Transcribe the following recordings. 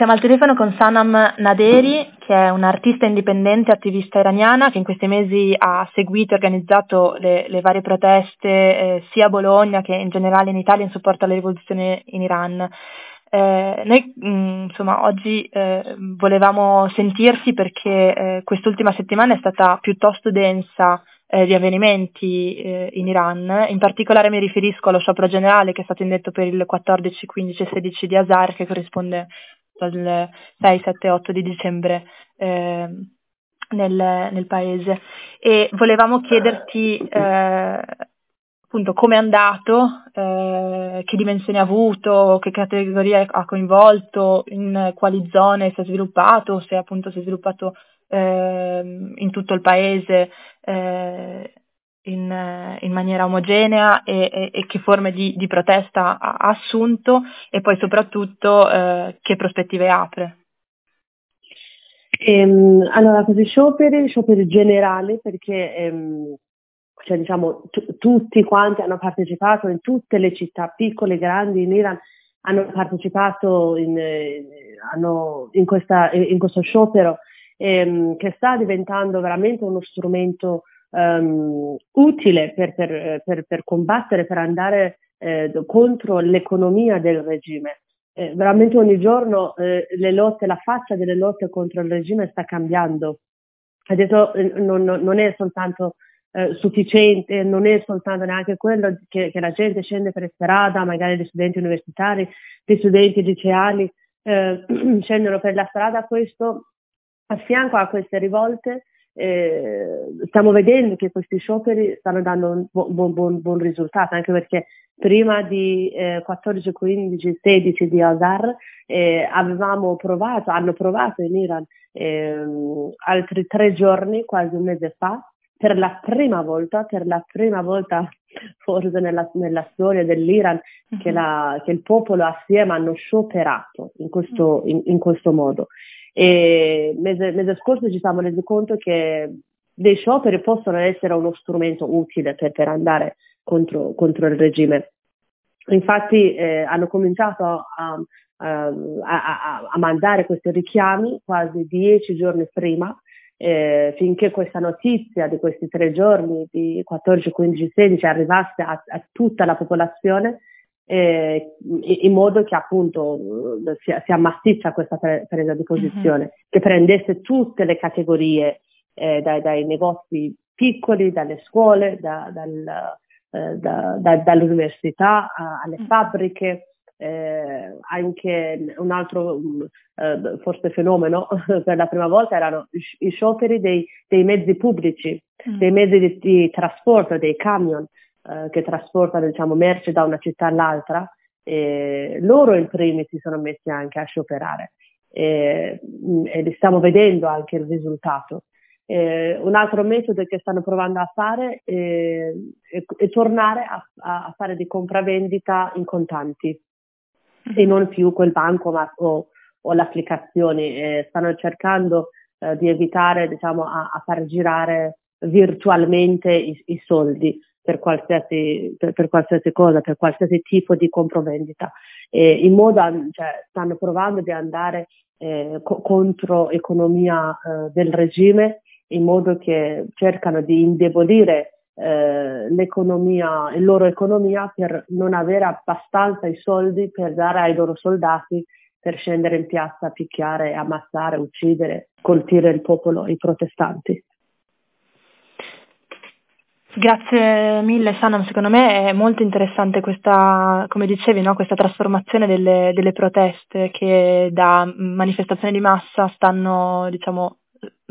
Siamo al telefono con Sanam Naderi, che è un'artista indipendente attivista iraniana che in questi mesi ha seguito e organizzato le, le varie proteste eh, sia a Bologna che in generale in Italia in supporto alla rivoluzione in Iran. Eh, noi mh, mm, insomma oggi eh, volevamo sentirsi perché eh, quest'ultima settimana è stata piuttosto densa eh, di avvenimenti eh, in Iran, in particolare mi riferisco allo sciopero generale che è stato indetto per il 14, 15 e 16 di Azar che corrisponde dal 6, 7, 8 di dicembre eh, nel, nel, paese. E volevamo chiederti eh, appunto come è andato, eh, che dimensioni ha avuto, che categorie ha coinvolto, in quali zone si è sviluppato, se appunto si è sviluppato eh, in tutto il paese eh, in, eh, in maniera omogenea e, e, e che forme di, di, protesta ha assunto e poi soprattutto eh, che prospettive apre. Ehm, allora, questi scioperi, scioperi generali, perché ehm, cioè, diciamo, t- tutti quanti hanno partecipato in tutte le città, piccole grandi in Iran, hanno partecipato in, eh, hanno in, questa, in questo sciopero ehm, che sta diventando veramente uno strumento um, utile per, per, per, per, combattere, per andare eh, contro l'economia del regime. Eh, veramente ogni giorno eh, le lotte, la faccia delle lotte contro il regime sta cambiando. Adesso eh, non, non, è soltanto eh, sufficiente, non è soltanto neanche quello che, che, la gente scende per strada, magari gli studenti universitari, gli studenti liceali eh, scendono per la strada, questo a fianco a queste rivolte eh, stiamo vedendo che questi scioperi stanno dando un buon, buon, buon risultato, anche perché prima di eh, 14, 15, 16 di Azar eh, avevamo provato, hanno provato in Iran ehm, altri tre giorni, quasi un mese fa, per la prima volta, per la prima volta forse nella, nella storia dell'Iran, che, mhm. la, che, il popolo assieme hanno scioperato in questo, in, in questo modo. E mese, mese scorso ci siamo resi conto che dei scioperi possono essere uno strumento utile per, per andare contro, contro, il regime. Infatti eh, hanno cominciato a, a, a, a, mandare questi richiami quasi dieci giorni prima, eh, finché questa notizia di questi tre giorni, di 14, 15, 16, arrivasse a, tutta la popolazione eh, in modo che appunto si, si ammassiccia questa pre- presa di posizione, mm-hmm. che prendesse tutte le categorie eh, dai, dai, negozi piccoli, dalle scuole, da, dal, eh, da, da, dall'università alle mm-hmm. fabbriche. Eh, anche un altro eh, forse fenomeno per la prima volta erano i scioperi dei, dei mezzi pubblici, mm. dei mezzi di, di trasporto, dei camion, eh, che trasportano diciamo, merci da una città all'altra, e loro in primis si sono messi anche a scioperare e, mm, e stiamo vedendo anche il risultato. Eh, un altro metodo che stanno provando a fare è, è, è tornare a, a, fare di compravendita in contanti e non più quel bancomat o, o l'applicazione. Eh, stanno cercando eh, di evitare diciamo, a, a, far girare virtualmente i, i soldi per qualsiasi, per, per qualsiasi, cosa, per qualsiasi tipo di compravendita. Eh, in modo, cioè, stanno provando di andare eh, co- contro economia eh, del regime in modo che cercano di indebolire eh, l'economia, la loro economia per non avere abbastanza i soldi per dare ai loro soldati per scendere in piazza, picchiare, ammazzare, uccidere, colpire il popolo, i protestanti. Grazie mille Sanam, secondo me è molto interessante questa, come dicevi, no? questa trasformazione delle, delle, proteste che da manifestazioni di massa stanno diciamo,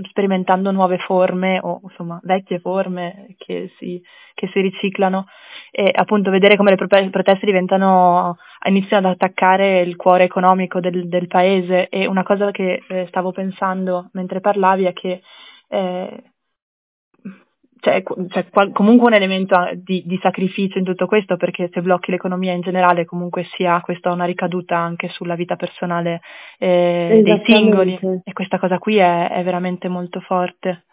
sperimentando nuove forme o insomma vecchie forme che si, che si riciclano e appunto vedere come le proteste diventano, iniziano ad attaccare il cuore economico del, del paese. E una cosa che eh, stavo pensando mentre parlavi è che eh, c'è, c'è qual- comunque un elemento di, di, sacrificio in tutto questo perché se blocchi l'economia in generale comunque sia questa una ricaduta anche sulla vita personale eh, dei singoli e questa cosa qui è, è veramente molto forte.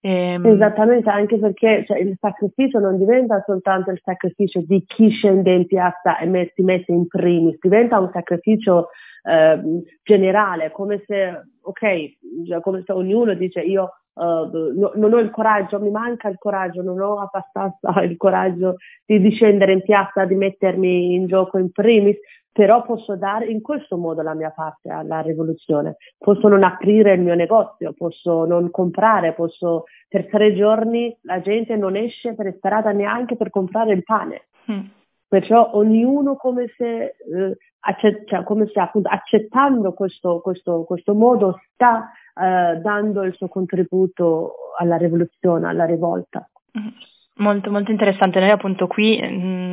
Ehm... Esattamente, anche perché cioè, il sacrificio non diventa soltanto il sacrificio di chi scende in piazza e met- si mette in primis, diventa un sacrificio eh, generale, come se, ok, come se ognuno dice io Uh, no, non ho il coraggio, mi manca il coraggio, non ho abbastanza il coraggio di, di scendere in piazza, di mettermi in gioco in primis, però posso dare in questo modo la mia parte alla rivoluzione. Posso non aprire il mio negozio, posso non comprare, posso per tre giorni la gente non esce per strada neanche per comprare il pane. Mm. Perciò ognuno come se, eh, accett- cioè, come se appunto, accettando questo, questo, questo modo sta eh, dando il suo contributo alla rivoluzione, alla rivolta. Mm. Molto, molto interessante. Noi appunto qui mm,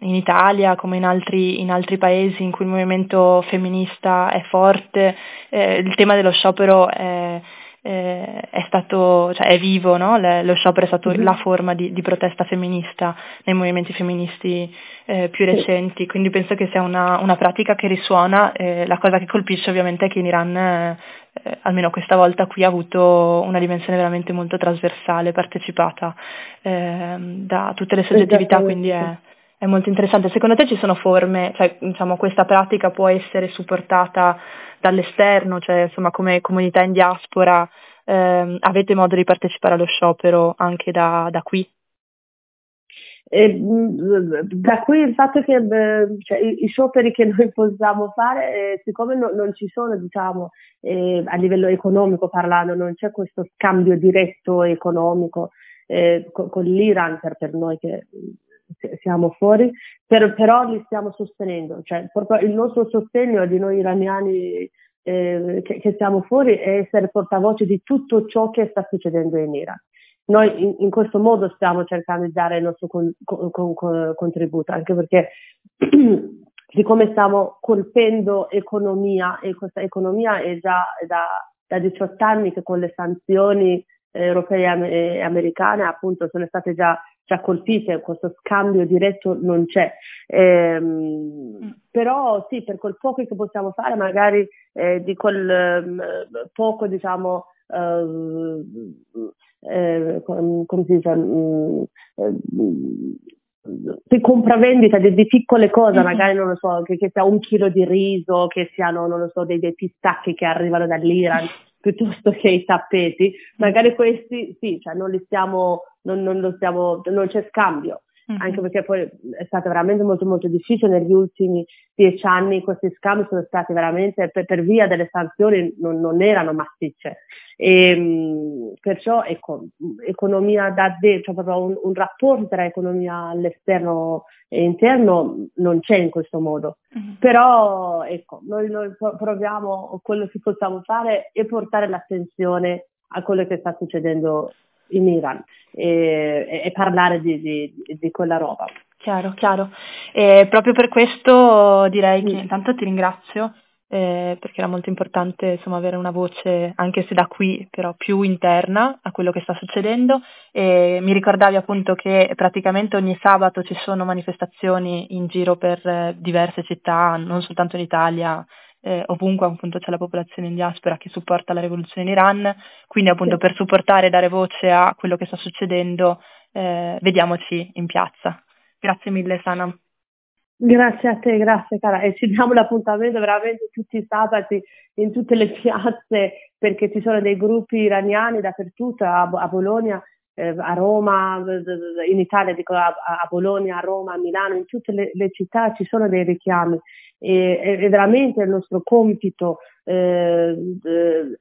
in Italia, come in altri, in altri, paesi in cui il movimento femminista è forte, eh, il tema dello sciopero è, eh, è stato, cioè è vivo, no? Le, lo sciopero è stato mm-hmm. la forma di, di, protesta femminista nei movimenti femministi eh, più recenti, quindi penso che sia una, una pratica che risuona. Eh, la cosa che colpisce ovviamente è che in Iran, eh, almeno questa volta qui, ha avuto una dimensione veramente molto trasversale, partecipata ehm, da tutte le soggettività, quindi è, è molto interessante. Secondo te ci sono forme, cioè diciamo questa pratica può essere supportata dall'esterno, cioè insomma come comunità in diaspora ehm, avete modo di partecipare allo sciopero anche da, da qui? E, da qui il fatto che cioè, i, i, scioperi che noi possiamo fare, eh, siccome no, non ci sono, diciamo, eh, a livello economico parlando, non c'è questo scambio diretto economico eh, con, con, l'Iran per, per noi che siamo fuori, per, però li stiamo sostenendo, cioè proprio il nostro sostegno di noi iraniani eh, che, che, siamo fuori è essere portavoce di tutto ciò che sta succedendo in Iran. Noi in, in questo modo stiamo cercando di dare il nostro con, con, con, contributo, anche perché siccome stiamo colpendo economia e questa economia è già da, da 18 anni che con le sanzioni europee e americane appunto sono state già già colpite, questo scambio diretto non c'è. Ehm, mm. Però sì, per quel poco che possiamo fare, magari eh, di quel eh, poco, diciamo, eh, eh, come si dice, mm, di eh, compravendita di, di piccole cose, mm-hmm. magari non lo so, che, che, sia un chilo di riso, che siano, non lo so, dei, dei pistacchi che arrivano dall'Iran, piuttosto che i tappeti, magari questi sì, cioè non li stiamo non, non, stiamo, non c'è scambio. Mm-hmm. Anche perché poi è stato veramente molto molto difficile negli ultimi dieci anni, questi scambi sono stati veramente per, per via delle sanzioni non, non erano massicce. E, ehm, perciò ecco, economia da dentro, cioè proprio un, un, rapporto tra economia all'esterno e interno non c'è in questo modo. Mm-hmm. Però ecco, noi, noi proviamo quello che possiamo fare e portare l'attenzione a quello che sta succedendo in Iran e, e parlare di, di, di, quella roba. Chiaro, chiaro. E proprio per questo direi che mm. intanto ti ringrazio eh, perché era molto importante insomma, avere una voce, anche se da qui, però più interna a quello che sta succedendo. E mi ricordavi appunto che praticamente ogni sabato ci sono manifestazioni in giro per eh, diverse città, non soltanto in Italia, eh, ovunque appunto c'è la popolazione in diaspora che supporta la rivoluzione in Iran, quindi appunto per supportare e dare voce a quello che sta succedendo, eh, vediamoci in piazza. Grazie mille Sana. Grazie a te, grazie cara. E ci diamo l'appuntamento veramente tutti i sabati in tutte le piazze perché ci sono dei gruppi iraniani dappertutto, a, a Bologna, a Roma, in Italia dico a, a, Bologna, a Roma, a Milano, in tutte le, le città ci sono dei richiami. E, è, veramente il nostro compito eh,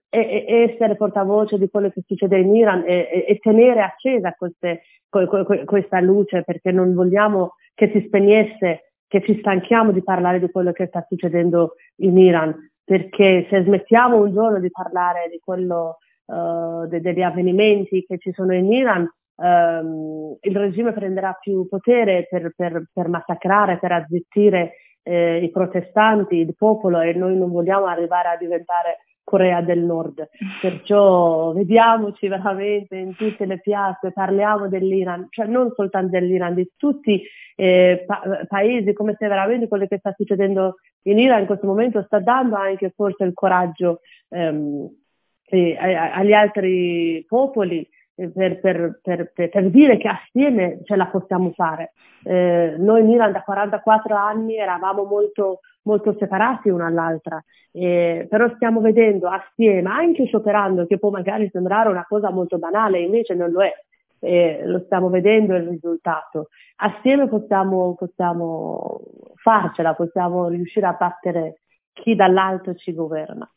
è essere portavoce di quello che succede in Iran e, e tenere accesa queste, questa luce perché non vogliamo che si spegnesse, che ci stanchiamo di parlare di quello che sta succedendo in Iran. Perché se smettiamo un giorno di parlare di quello uh, de, degli avvenimenti che ci sono in Iran um, il regime prenderà più potere per, per, per massacrare, per azzittire eh, i protestanti, il popolo e noi non vogliamo arrivare a diventare Corea del Nord. Perciò vediamoci veramente in tutte le piazze, parliamo dell'Iran, cioè non soltanto dell'Iran, di tutti i eh, pa- paesi, come se veramente quello che sta succedendo in Iran in questo momento sta dando anche forse il coraggio ehm, eh, agli altri popoli eh, per, per, per, per, dire che assieme ce la possiamo fare. Eh, noi in Iran da 44 anni eravamo molto, molto separati una dall'altra, eh, però stiamo vedendo assieme, anche scioperando, che può magari sembrare una cosa molto banale, invece non lo è, eh, lo stiamo vedendo il risultato. Assieme possiamo, possiamo farcela, possiamo riuscire a battere chi dall'alto ci governa.